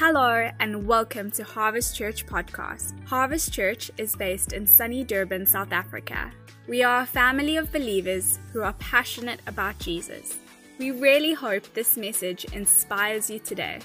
Hello and welcome to Harvest Church Podcast. Harvest Church is based in sunny Durban, South Africa. We are a family of believers who are passionate about Jesus. We really hope this message inspires you today.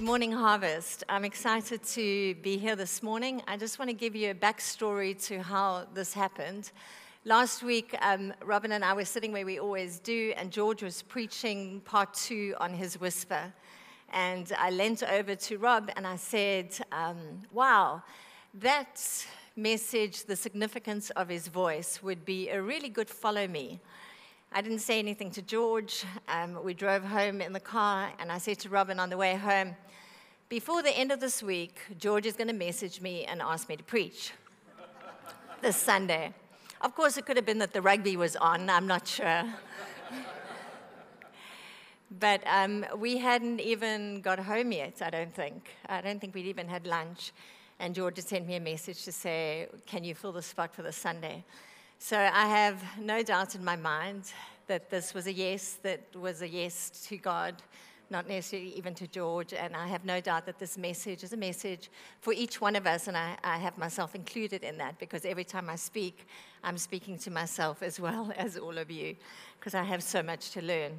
Good morning, Harvest. I'm excited to be here this morning. I just want to give you a backstory to how this happened. Last week, um, Robin and I were sitting where we always do, and George was preaching part two on his whisper. And I leant over to Rob and I said, um, Wow, that message, the significance of his voice, would be a really good follow me. I didn't say anything to George. Um, we drove home in the car, and I said to Robin on the way home, Before the end of this week, George is going to message me and ask me to preach this Sunday. Of course, it could have been that the rugby was on, I'm not sure. but um, we hadn't even got home yet, I don't think. I don't think we'd even had lunch. And George had sent me a message to say, Can you fill the spot for the Sunday? So I have no doubt in my mind that this was a yes, that was a yes to God, not necessarily even to George. And I have no doubt that this message is a message for each one of us. And I, I have myself included in that because every time I speak, I'm speaking to myself as well as all of you because I have so much to learn.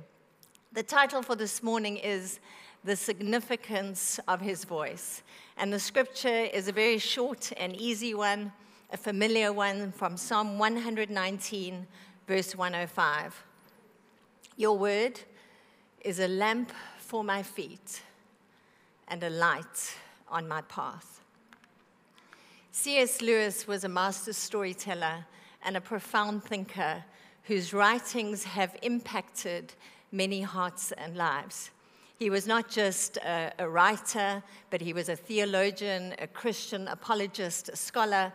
The title for this morning is The Significance of His Voice. And the scripture is a very short and easy one a familiar one from Psalm 119, verse 105. Your word is a lamp for my feet and a light on my path. C.S. Lewis was a master storyteller and a profound thinker whose writings have impacted many hearts and lives. He was not just a, a, writer, but he was a theologian, a Christian apologist, a scholar,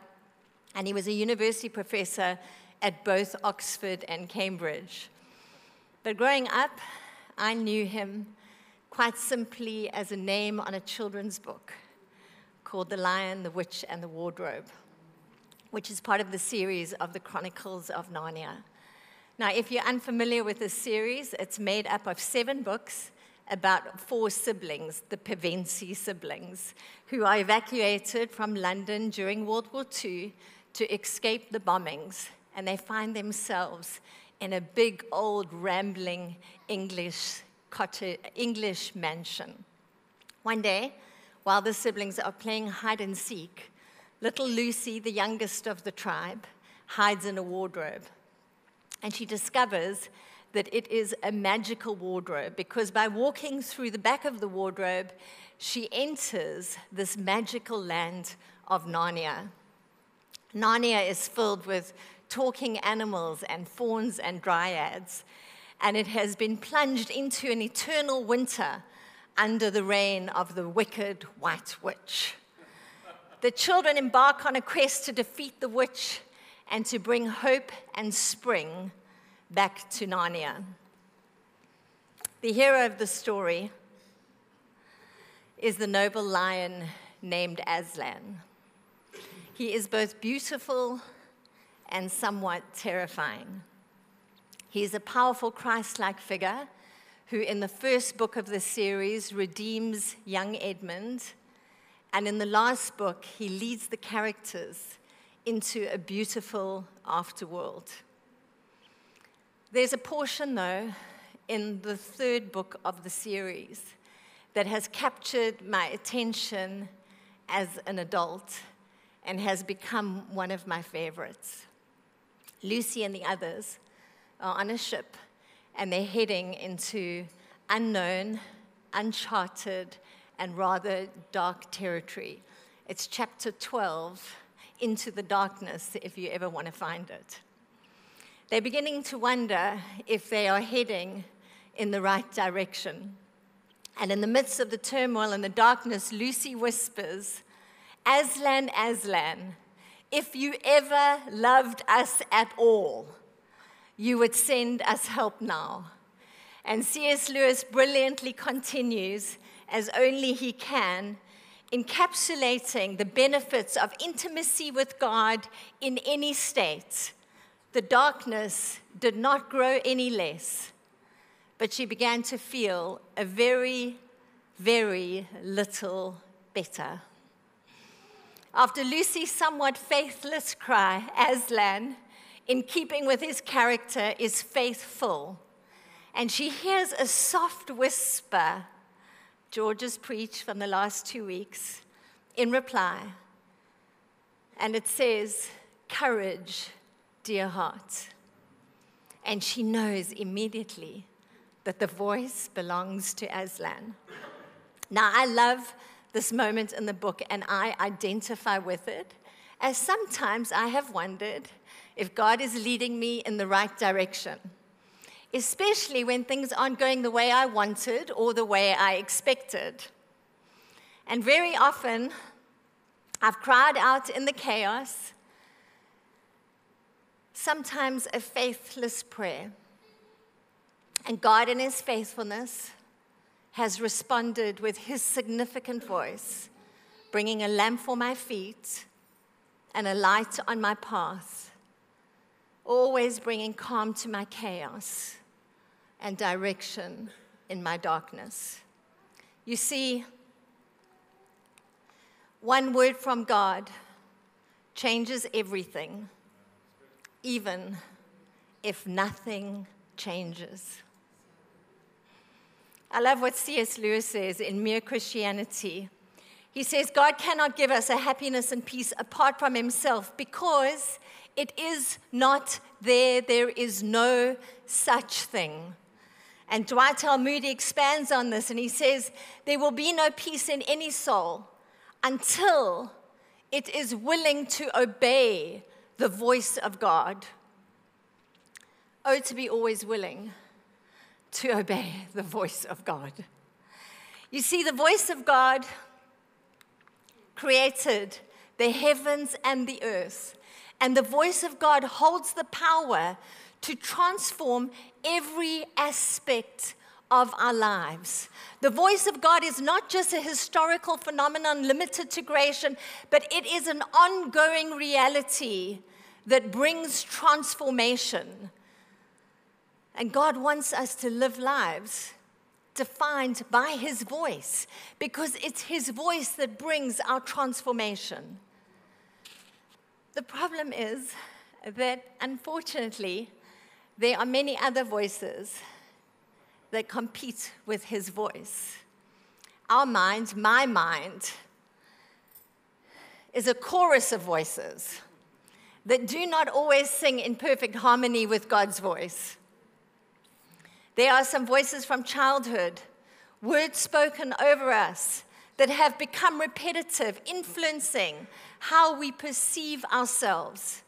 and he was a university professor at both Oxford and Cambridge. But growing up, I knew him quite simply as a name on a children's book called The Lion, the Witch, and the Wardrobe, which is part of the series of the Chronicles of Narnia. Now, if you're unfamiliar with this series, it's made up of seven books about four siblings, the Pevensie siblings, who are evacuated from London during World War II to escape the bombings, and they find themselves in a big, old, rambling English, cottage, English mansion. One day, while the siblings are playing hide and seek, little Lucy, the youngest of the tribe, hides in a wardrobe. And she discovers that it is a magical wardrobe because by walking through the back of the wardrobe, she enters this magical land of Narnia. Narnia is filled with talking animals and fauns and dryads, and it has been plunged into an eternal winter under the reign of the wicked White Witch. The children embark on a quest to defeat the witch and to bring hope and spring back to Narnia. The hero of the story is the noble lion named Aslan. He is both beautiful and somewhat terrifying. He is a powerful Christ like figure who, in the first book of the series, redeems young Edmund. And in the last book, he leads the characters into a beautiful afterworld. There's a portion, though, in the third book of the series that has captured my attention as an adult and has become one of my favorites. Lucy and the others on a ship and they're heading into unknown, uncharted, and rather dark territory. It's chapter 12, Into the Darkness, if you ever want to find it. They're beginning to wonder if they are heading in the right direction. And in the midst of the turmoil and the darkness, Lucy whispers, Aslan, Aslan, if you ever loved us at all, you would send us help now. And C.S. Lewis brilliantly continues, as only he can, encapsulating the benefits of intimacy with God in any state, the darkness did not grow any less, but she began to feel a very, very little better. After Lucy's somewhat faithless cry, Aslan, in keeping with his character, is faithful. And she hears a soft whisper, George's preach from the last two weeks, in reply. And it says, Courage, dear heart. And she knows immediately that the voice belongs to Aslan. Now, I love this moment in the book and I identify with it, as sometimes I have wondered if God is leading me in the right direction, especially when things aren't going the way I wanted or the way I expected. And very often, I've cried out in the chaos, sometimes a faithless prayer. And God, in His faithfulness, has responded with His significant voice, bringing a lamp for my feet and a light on my path, always bringing calm to my chaos and direction in my darkness. You see, one word from God changes everything, even if nothing changes. I love what C.S. Lewis says in Mere Christianity. He says, God cannot give us a happiness and peace apart from Himself because it is not there. There is no such thing. And Dwight L. Moody expands on this and he says, There will be no peace in any soul until it is willing to obey the voice of God. Oh, to be always willing to obey the voice of God. You see, the voice of God created the heavens and the earth, and the voice of God holds the power to transform every aspect of our lives. The voice of God is not just a historical phenomenon limited to creation, but it is an ongoing reality that brings transformation. And God wants us to live lives defined by His voice because it's His voice that brings our transformation. The problem is that unfortunately, there are many other voices that compete with His voice. Our mind, my mind, is a chorus of voices that do not always sing in perfect harmony with God's voice. There are some voices from childhood, words spoken over us that have become repetitive, influencing how we perceive ourselves.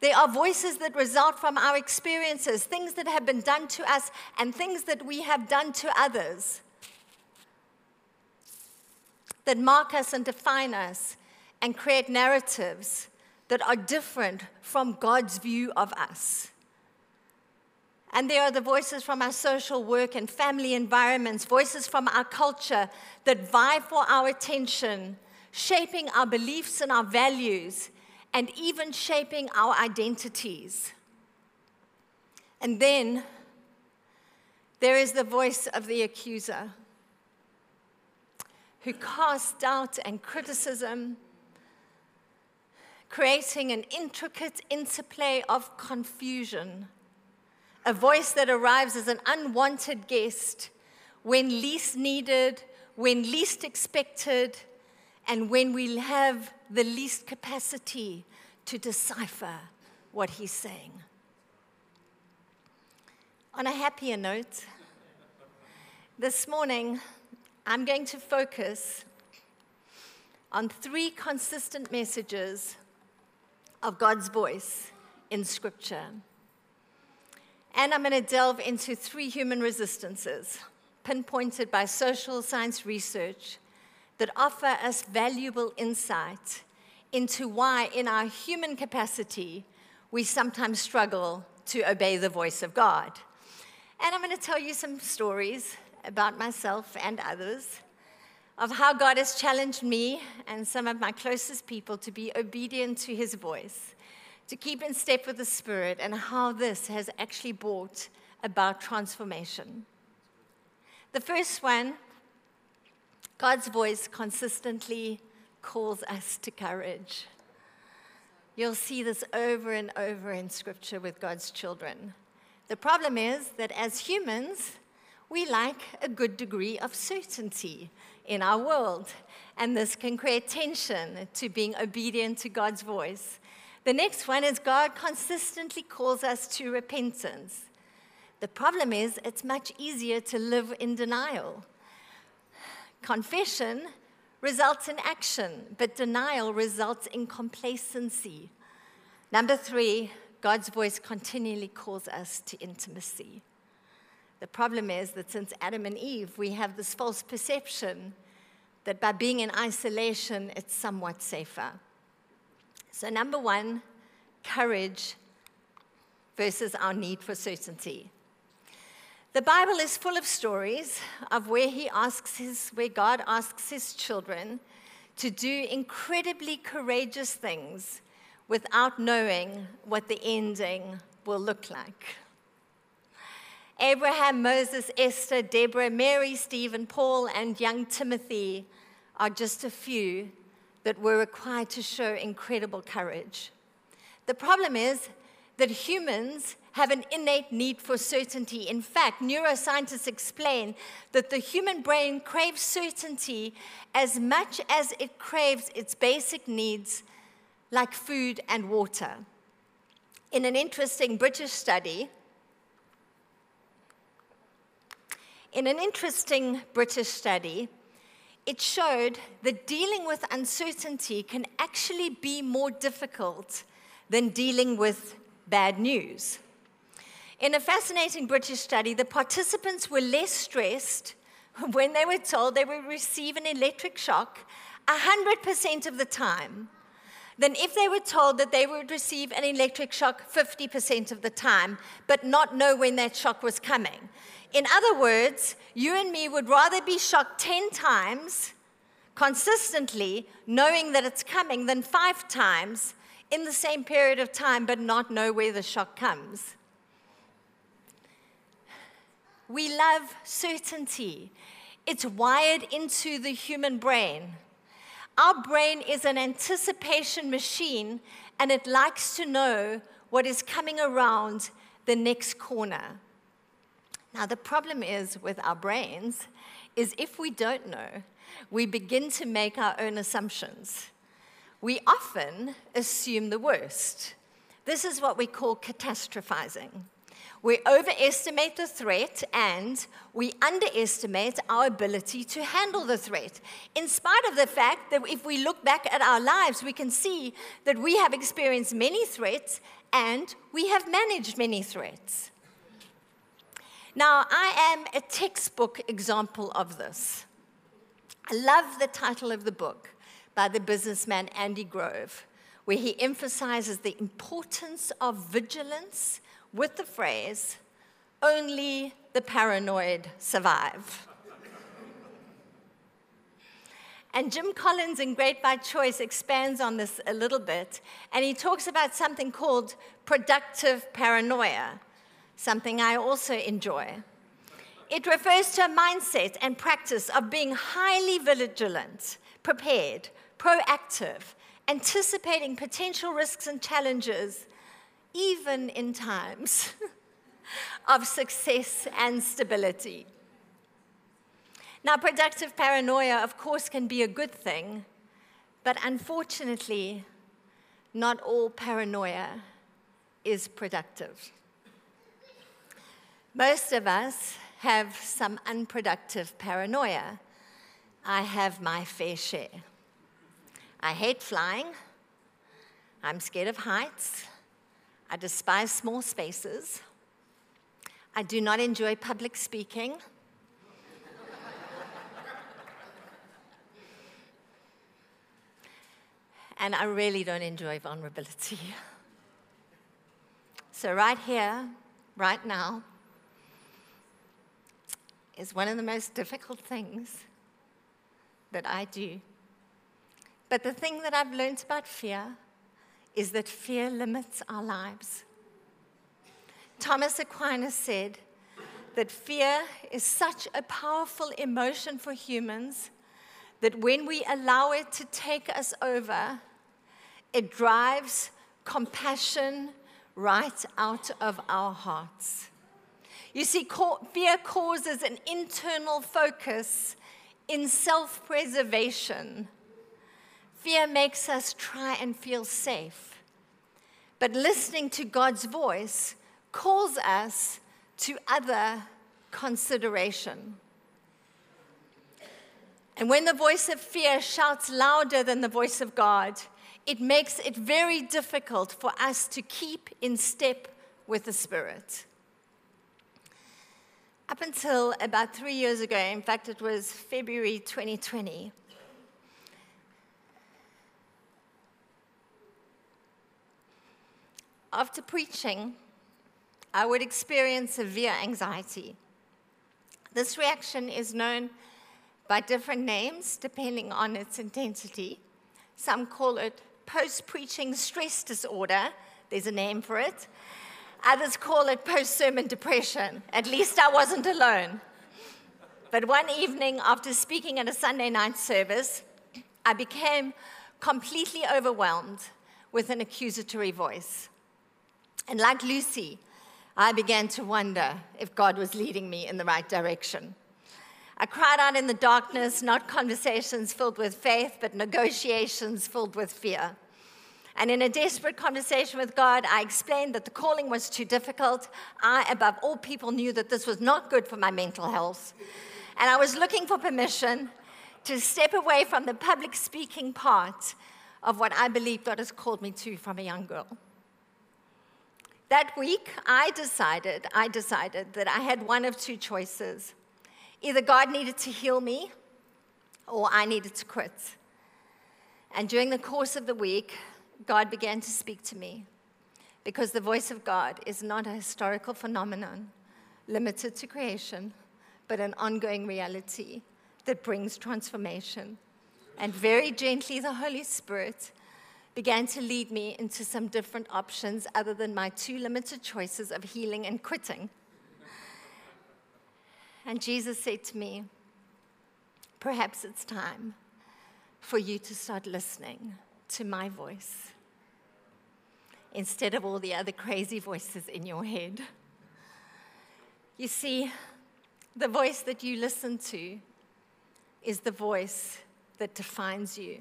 There are voices that result from our experiences, things that have been done to us, and things that we have done to others that mark us and define us and create narratives that are different from God's view of us. And there are the voices from our social work and family environments, voices from our culture that vie for our attention, shaping our beliefs and our values, and even shaping our identities. And then there is the voice of the accuser who casts doubt and criticism, creating an intricate interplay of confusion a voice that arrives as an unwanted guest when least needed, when least expected, and when we have the least capacity to decipher what he's saying. On a happier note, this morning I'm going to focus on three consistent messages of God's voice in Scripture. And I'm going to delve into three human resistances pinpointed by social science research that offer us valuable insight into why, in our human capacity, we sometimes struggle to obey the voice of God. And I'm going to tell you some stories about myself and others of how God has challenged me and some of my closest people to be obedient to his voice, to keep in step with the Spirit, and how this has actually brought about transformation. The first one God's voice consistently calls us to courage. You'll see this over and over in Scripture with God's children. The problem is that as humans, we like a good degree of certainty in our world, and this can create tension to being obedient to God's voice. The next one is God consistently calls us to repentance. The problem is, it's much easier to live in denial. Confession results in action, but denial results in complacency. Number three, God's voice continually calls us to intimacy. The problem is that since Adam and Eve, we have this false perception that by being in isolation, it's somewhat safer. So, number one, courage versus our need for certainty. The Bible is full of stories of where he asks his, where God asks his children to do incredibly courageous things without knowing what the ending will look like. Abraham, Moses, Esther, Deborah, Mary, Stephen, Paul, and young Timothy are just a few that were required to show incredible courage. The problem is that humans have an innate need for certainty. In fact, neuroscientists explain that the human brain craves certainty as much as it craves its basic needs, like food and water. In an interesting British study, in an interesting British study, it showed that dealing with uncertainty can actually be more difficult than dealing with bad news. In a fascinating British study, the participants were less stressed when they were told they would receive an electric shock 100% of the time than if they were told that they would receive an electric shock 50% of the time, but not know when that shock was coming. In other words, you and me would rather be shocked 10 times consistently, knowing that it's coming, than five times in the same period of time, but not know where the shock comes. We love certainty. It's wired into the human brain. Our brain is an anticipation machine, and it likes to know what is coming around the next corner. Now, the problem is with our brains is if we don't know, we begin to make our own assumptions. We often assume the worst. This is what we call catastrophizing. We overestimate the threat and we underestimate our ability to handle the threat. In spite of the fact that if we look back at our lives, we can see that we have experienced many threats and we have managed many threats. Now, I am a textbook example of this. I love the title of the book by the businessman Andy Grove, where he emphasizes the importance of vigilance with the phrase, only the paranoid survive. And Jim Collins in Great by Choice expands on this a little bit, and he talks about something called productive paranoia, something I also enjoy. It refers to a mindset and practice of being highly vigilant, prepared, proactive, anticipating potential risks and challenges, even in times of success and stability. Now, productive paranoia, of course, can be a good thing, but unfortunately, not all paranoia is productive. Most of us have some unproductive paranoia. I have my fair share. I hate flying. I'm scared of heights. I despise small spaces. I do not enjoy public speaking. and I really don't enjoy vulnerability. So, right here, right now, is one of the most difficult things that I do. But the thing that I've learned about fear is that fear limits our lives. Thomas Aquinas said that fear is such a powerful emotion for humans that when we allow it to take us over, it drives compassion right out of our hearts. You see, fear causes an internal focus in self preservation. Fear makes us try and feel safe. But listening to God's voice calls us to other consideration. And when the voice of fear shouts louder than the voice of God, it makes it very difficult for us to keep in step with the Spirit. Up until about three years ago, in fact, it was February 2020, after preaching, I would experience severe anxiety. This reaction is known by different names depending on its intensity. Some call it post preaching stress disorder, there's a name for it. Others call it post sermon depression. At least I wasn't alone. But one evening, after speaking at a Sunday night service, I became completely overwhelmed with an accusatory voice. And like Lucy, I began to wonder if God was leading me in the right direction. I cried out in the darkness, not conversations filled with faith, but negotiations filled with fear. And in a desperate conversation with God, I explained that the calling was too difficult. I, above all people, knew that this was not good for my mental health. And I was looking for permission to step away from the public speaking part of what I believe God has called me to from a young girl. That week, I decided, I decided that I had one of two choices. Either God needed to heal me or I needed to quit. And during the course of the week, God began to speak to me because the voice of God is not a historical phenomenon limited to creation, but an ongoing reality that brings transformation. And very gently, the Holy Spirit began to lead me into some different options other than my two limited choices of healing and quitting. And Jesus said to me, Perhaps it's time for you to start listening to my voice instead of all the other crazy voices in your head. You see, the voice that you listen to is the voice that defines you.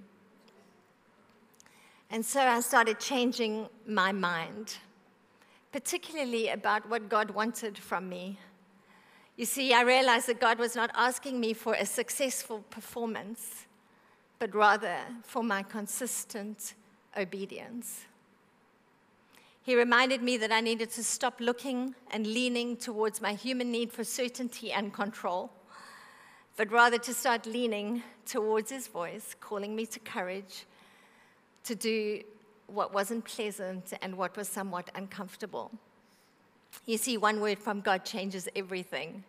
And so I started changing my mind, particularly about what God wanted from me. You see, I realized that God was not asking me for a successful performance, but rather for my consistent obedience. He reminded me that I needed to stop looking and leaning towards my human need for certainty and control, but rather to start leaning towards His voice, calling me to courage to do what wasn't pleasant and what was somewhat uncomfortable. You see, one word from God changes everything,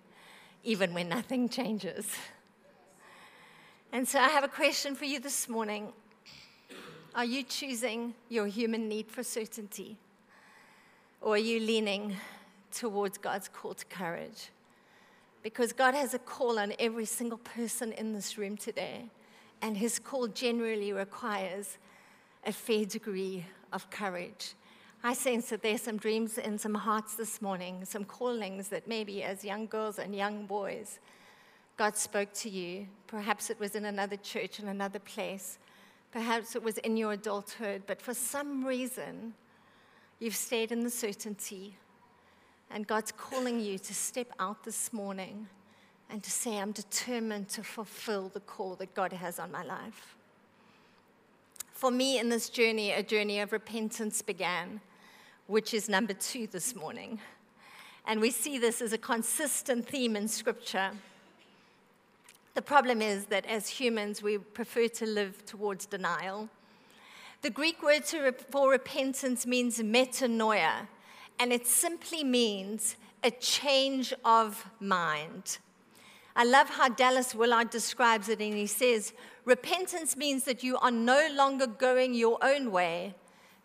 even when nothing changes. And so I have a question for you this morning. Are you choosing your human need for certainty? Or are you leaning towards God's call to courage? Because God has a call on every single person in this room today, and His call generally requires a fair degree of courage. I sense that there's some dreams in some hearts this morning, some callings that maybe as young girls and young boys, God spoke to you. Perhaps it was in another church, in another place. Perhaps it was in your adulthood, but for some reason, you've stayed in the certainty. And God's calling you to step out this morning and to say, I'm determined to fulfill the call that God has on my life for me in this journey, a journey of repentance began, which is number two this morning. And we see this as a consistent theme in Scripture. The problem is that as humans, we prefer to live towards denial. The Greek word for repentance means metanoia, and it simply means a change of mind. I love how Dallas Willard describes it, and he says, Repentance means that you are no longer going your own way,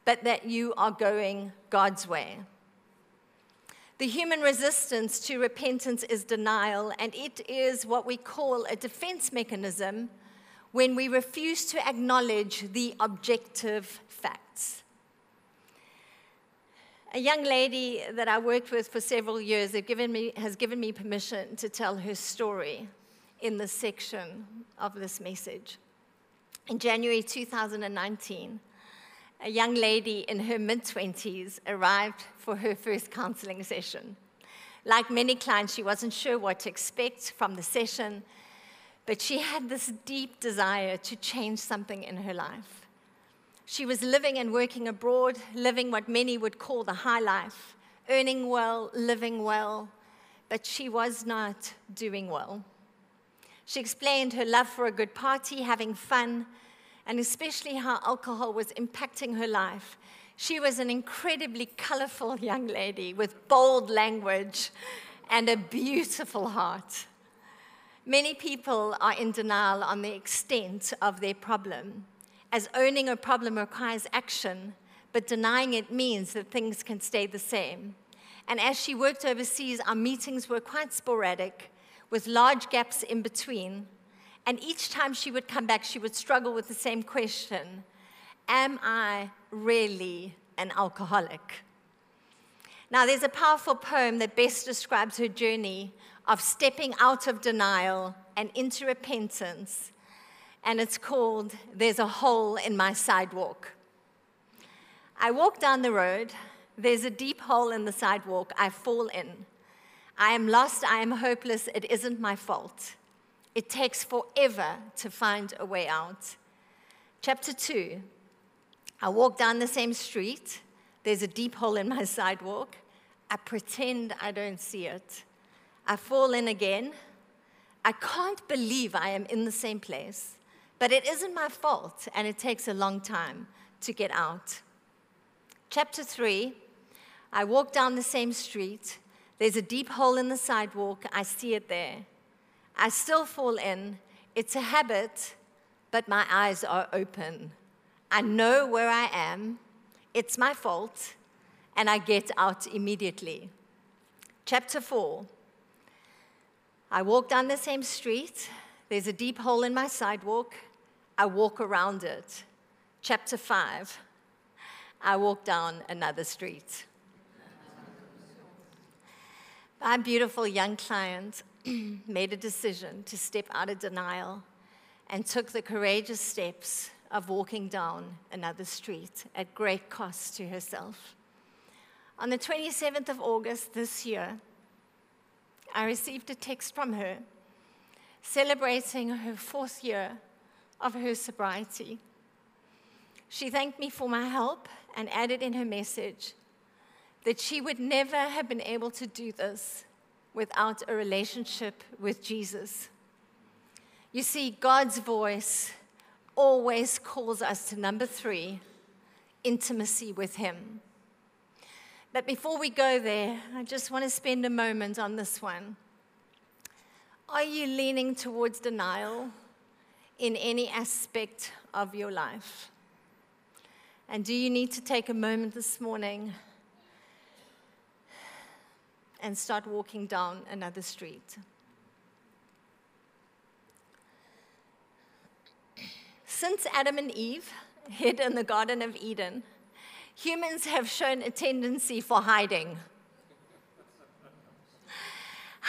but that you are going God's way. The human resistance to repentance is denial, and it is what we call a defense mechanism when we refuse to acknowledge the objective facts. A young lady that I worked with for several years given me, has given me permission to tell her story in this section of this message. In January 2019, a young lady in her mid 20s arrived for her first counseling session. Like many clients, she wasn't sure what to expect from the session, but she had this deep desire to change something in her life. She was living and working abroad, living what many would call the high life, earning well, living well, but she was not doing well. She explained her love for a good party, having fun, and especially how alcohol was impacting her life. She was an incredibly colorful young lady with bold language and a beautiful heart. Many people are in denial on the extent of their problem as owning a problem requires action, but denying it means that things can stay the same. And as she worked overseas, our meetings were quite sporadic, with large gaps in between. And each time she would come back, she would struggle with the same question Am I really an alcoholic? Now, there's a powerful poem that best describes her journey of stepping out of denial and into repentance and it's called There's a Hole in My Sidewalk. I walk down the road, there's a deep hole in the sidewalk, I fall in. I am lost, I am hopeless, it isn't my fault. It takes forever to find a way out. Chapter 2 I walk down the same street, there's a deep hole in my sidewalk. I pretend I don't see it. I fall in again. I can't believe I am in the same place. But it isn't my fault, and it takes a long time to get out. Chapter 3 I walk down the same street. There's a deep hole in the sidewalk. I see it there. I still fall in. It's a habit, but my eyes are open. I know where I am. It's my fault, and I get out immediately. Chapter 4 I walk down the same street. There's a deep hole in my sidewalk. I walk around it. Chapter 5, I walk down another street. My beautiful young client made a decision to step out of denial and took the courageous steps of walking down another street at great cost to herself. On the 27th of August this year, I received a text from her celebrating her fourth year of her sobriety. She thanked me for my help and added in her message that she would never have been able to do this without a relationship with Jesus. You see, God's voice always calls us to number three intimacy with Him. But before we go there, I just want to spend a moment on this one. Are you leaning towards denial? In any aspect of your life? And do you need to take a moment this morning and start walking down another street? Since Adam and Eve hid in the Garden of Eden, humans have shown a tendency for hiding.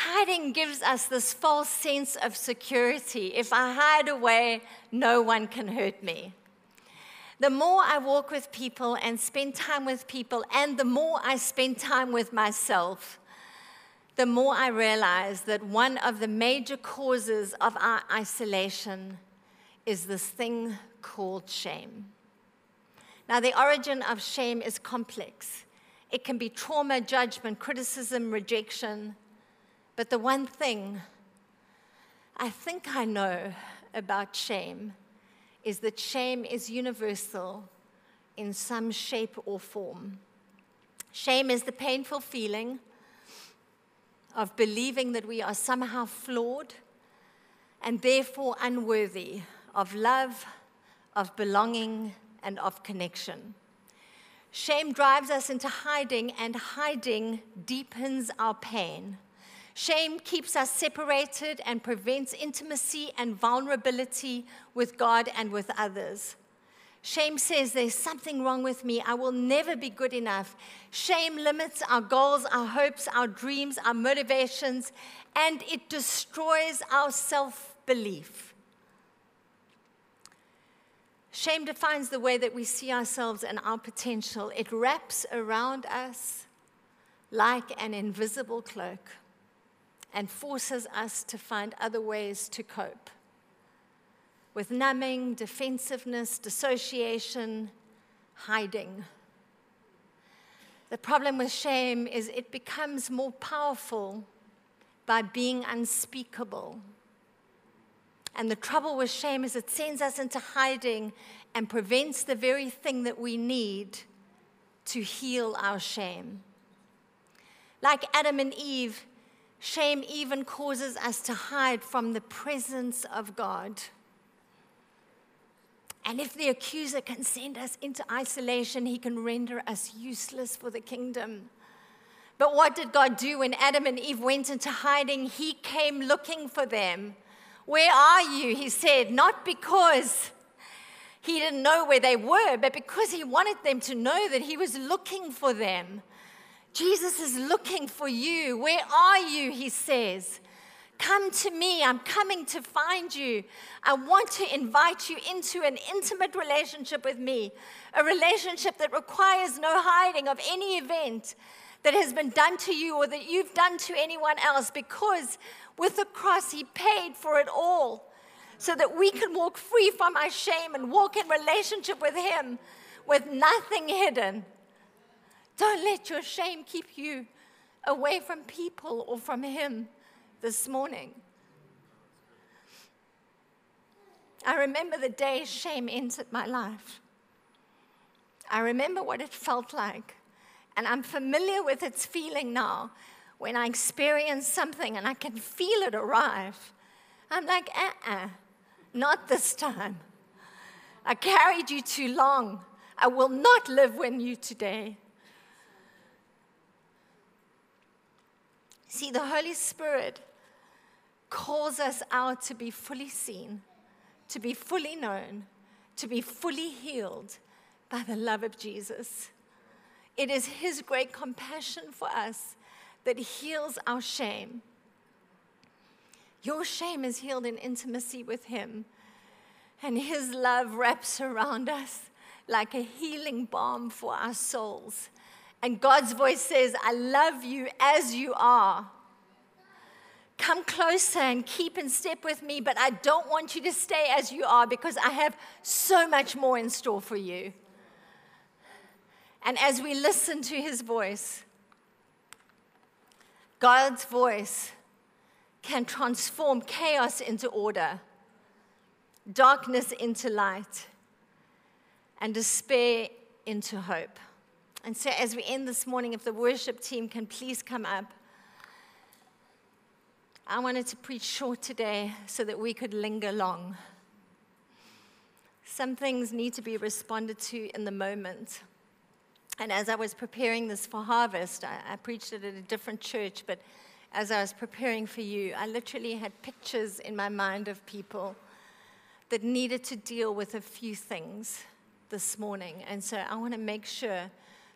Hiding gives us this false sense of security. If I hide away, no one can hurt me. The more I walk with people and spend time with people, and the more I spend time with myself, the more I realize that one of the major causes of our isolation is this thing called shame. Now, the origin of shame is complex. It can be trauma, judgment, criticism, rejection, but the one thing I think I know about shame is that shame is universal in some shape or form. Shame is the painful feeling of believing that we are somehow flawed and therefore unworthy of love, of belonging, and of connection. Shame drives us into hiding, and hiding deepens our pain. Shame keeps us separated and prevents intimacy and vulnerability with God and with others. Shame says there's something wrong with me. I will never be good enough. Shame limits our goals, our hopes, our dreams, our motivations, and it destroys our self belief. Shame defines the way that we see ourselves and our potential. It wraps around us like an invisible cloak and forces us to find other ways to cope with numbing, defensiveness, dissociation, hiding. The problem with shame is it becomes more powerful by being unspeakable. And the trouble with shame is it sends us into hiding and prevents the very thing that we need to heal our shame. Like Adam and Eve, shame even causes us to hide from the presence of God. And if the accuser can send us into isolation, he can render us useless for the kingdom. But what did God do when Adam and Eve went into hiding? He came looking for them. Where are you? He said, not because he didn't know where they were, but because he wanted them to know that he was looking for them. Jesus is looking for you. Where are you? He says. Come to me. I'm coming to find you. I want to invite you into an intimate relationship with me, a relationship that requires no hiding of any event that has been done to you or that you've done to anyone else, because with the cross, He paid for it all so that we can walk free from our shame and walk in relationship with Him with nothing hidden. Don't let your shame keep you away from people or from Him this morning. I remember the day shame entered my life. I remember what it felt like. And I'm familiar with its feeling now. When I experience something and I can feel it arrive, I'm like, uh uh-uh, uh, not this time. I carried you too long. I will not live with you today. See, the Holy Spirit calls us out to be fully seen, to be fully known, to be fully healed by the love of Jesus. It is His great compassion for us that heals our shame. Your shame is healed in intimacy with Him, and His love wraps around us like a healing balm for our souls. And God's voice says, I love you as you are. Come closer and keep in step with me, but I don't want you to stay as you are because I have so much more in store for you. And as we listen to his voice, God's voice can transform chaos into order, darkness into light, and despair into hope. And so, as we end this morning, if the worship team can please come up. I wanted to preach short today so that we could linger long. Some things need to be responded to in the moment. And as I was preparing this for harvest, I, I, preached it at a different church, but as I was preparing for you, I literally had pictures in my mind of people that needed to deal with a few things this morning. And so I want to make sure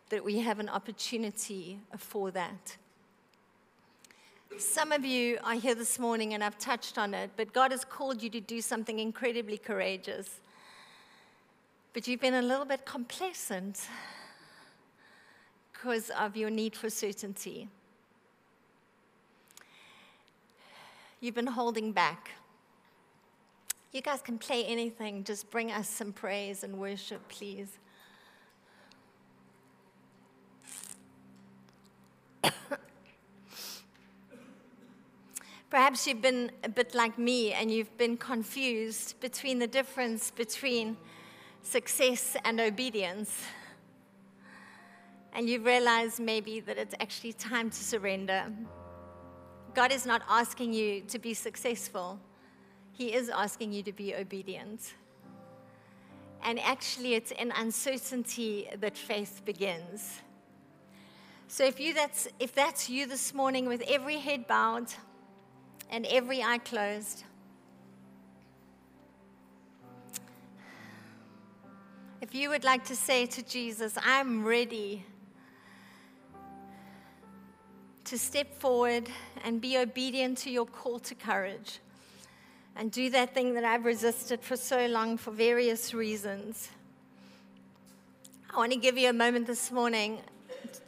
that we have an opportunity for that. Some of you are here this morning, and I've touched on it, but God has called you to do something incredibly courageous. But you've been a little bit complacent because of your need for certainty. You've been holding back. You guys can play anything, just bring us some praise and worship, please. Perhaps you've been a bit like me and you've been confused between the difference between success and obedience. And you've realized maybe that it's actually time to surrender. God is not asking you to be successful, He is asking you to be obedient. And actually, it's in uncertainty that faith begins. So if, you, that's, if that's you this morning with every head bowed and every eye closed, if you would like to say to Jesus, I'm ready to step forward and be obedient to your call to courage and do that thing that I've resisted for so long for various reasons. I want to give you a moment this morning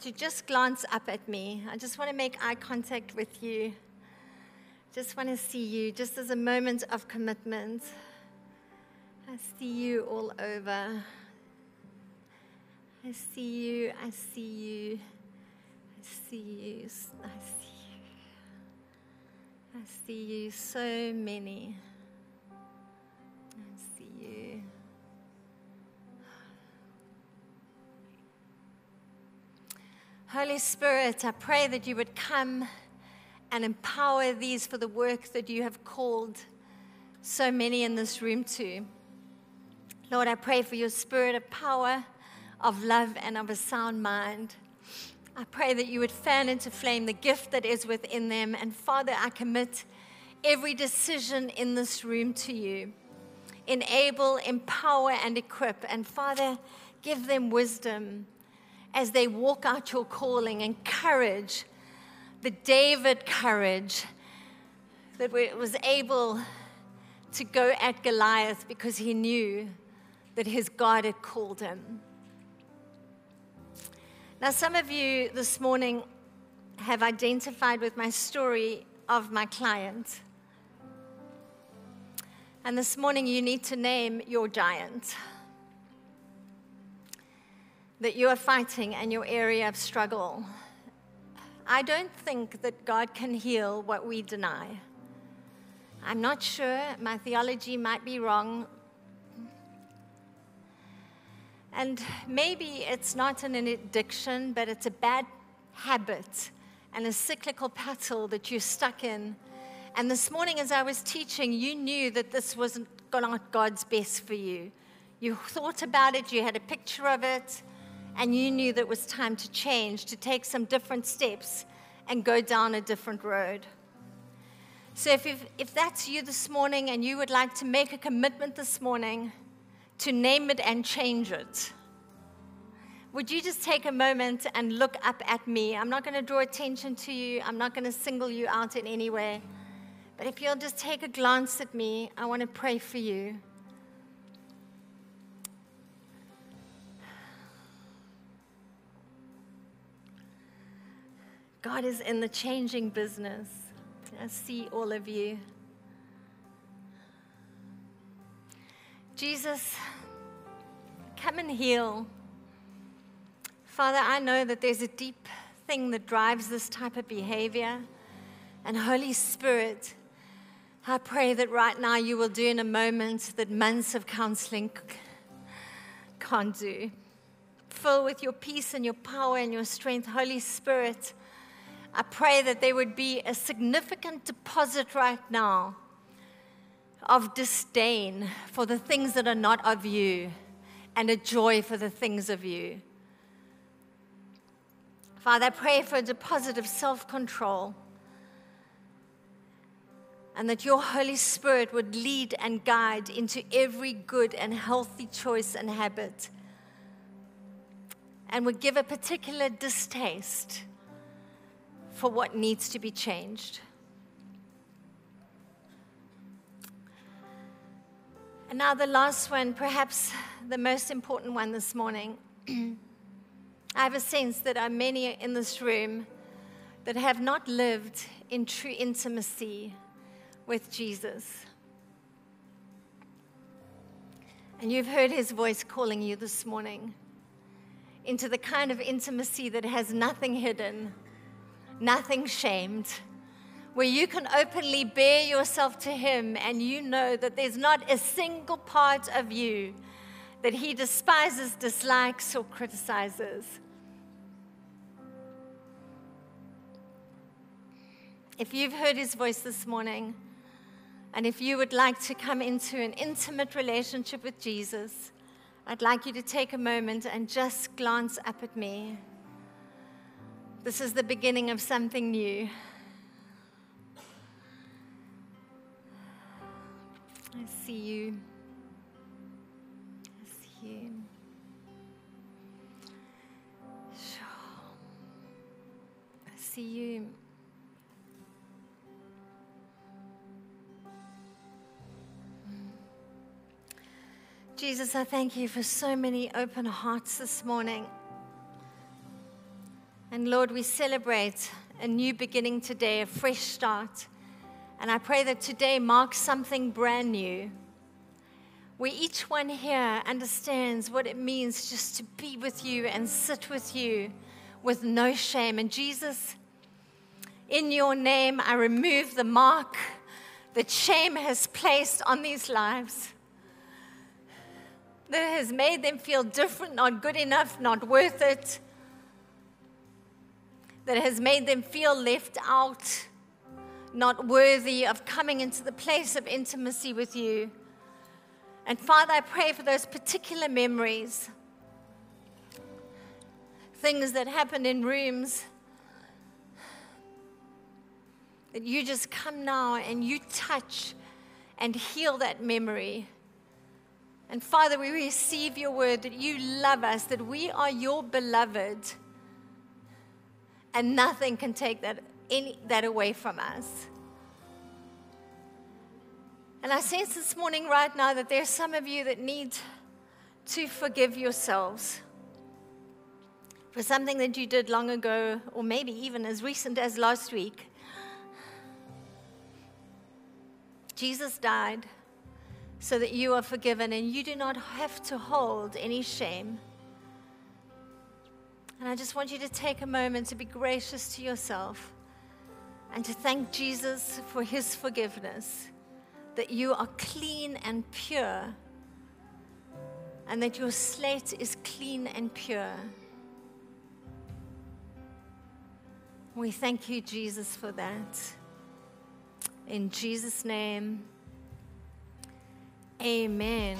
to just glance up at me. I just want to make eye contact with you. Just want to see you, just as a moment of commitment. I see you all over. I see you, I see you, I see you, I see you. I see you, so many. I Holy Spirit, I pray that you would come and empower these for the work that you have called so many in this room to. Lord, I pray for your spirit of power, of love, and of a sound mind. I pray that you would fan into flame the gift that is within them. And Father, I commit every decision in this room to you. Enable, empower, and equip. And Father, give them wisdom as they walk out your calling and courage, the David courage that was able to go at Goliath because he knew that his God had called him. Now, some of you this morning have identified with my story of my client. And this morning, you need to name your giant that you are fighting and your area of struggle. I don't think that God can heal what we deny. I'm not sure. My theology might be wrong. And maybe it's not an addiction, but it's a bad habit and a cyclical pattern that you're stuck in. And this morning, as I was teaching, you knew that this wasn't God's best for you. You thought about it, you had a picture of it, and you knew that it was time to change, to take some different steps and go down a different road. So, if, if, if, that's you this morning and you would like to make a commitment this morning to name it and change it, would you just take a moment and look up at me? I'm not going to draw attention to you, I'm not going to single you out in any way. But if you'll just take a glance at me, I want to pray for you. God is in the changing business. I see all of you. Jesus, come and heal. Father, I know that there's a deep thing that drives this type of behavior. And Holy Spirit, I pray that right now you will do in a moment that months of counseling can't do. Fill with your peace and your power and your strength, Holy Spirit. I pray that there would be a significant deposit right now of disdain for the things that are not of you and a joy for the things of you. Father, I pray for a deposit of self control and that your Holy Spirit would lead and guide into every good and healthy choice and habit and would give a particular distaste for what needs to be changed. And now, the last one, perhaps the most important one this morning. I have a sense that there are many in this room that have not lived in true intimacy with Jesus. And you've heard his voice calling you this morning into the kind of intimacy that has nothing hidden nothing shamed, where you can openly bare yourself to Him and you know that there's not a single part of you that He despises, dislikes, or criticizes. If you've heard His voice this morning, And if you would like to come into an intimate relationship with Jesus, I'd like you to take a moment and just glance up at me. This is the beginning of something new. I see you. I see you. I see you. Jesus, I thank you for so many open hearts this morning. And Lord, we celebrate a new beginning today, a fresh start. And I pray that today marks something brand new. Where each one here understands what it means just to be with you and sit with you with no shame. And Jesus, in your name, I remove the mark that shame has placed on these lives that has made them feel different, not good enough, not worth it, that has made them feel left out, not worthy of coming into the place of intimacy with you. And Father, I pray for those particular memories, things that happened in rooms, that you just come now and you touch and heal that memory and Father, we receive your word that you love us, that we are your beloved, and nothing can take that, any, that away from us. And I sense this morning, right now, that there are some of you that need to forgive yourselves for something that you did long ago, or maybe even as recent as last week. Jesus died so that you are forgiven and you do not have to hold any shame. And I just want you to take a moment to be gracious to yourself and to thank Jesus for his forgiveness, that you are clean and pure, and that your slate is clean and pure. We thank you, Jesus, for that. In Jesus' name. Amen.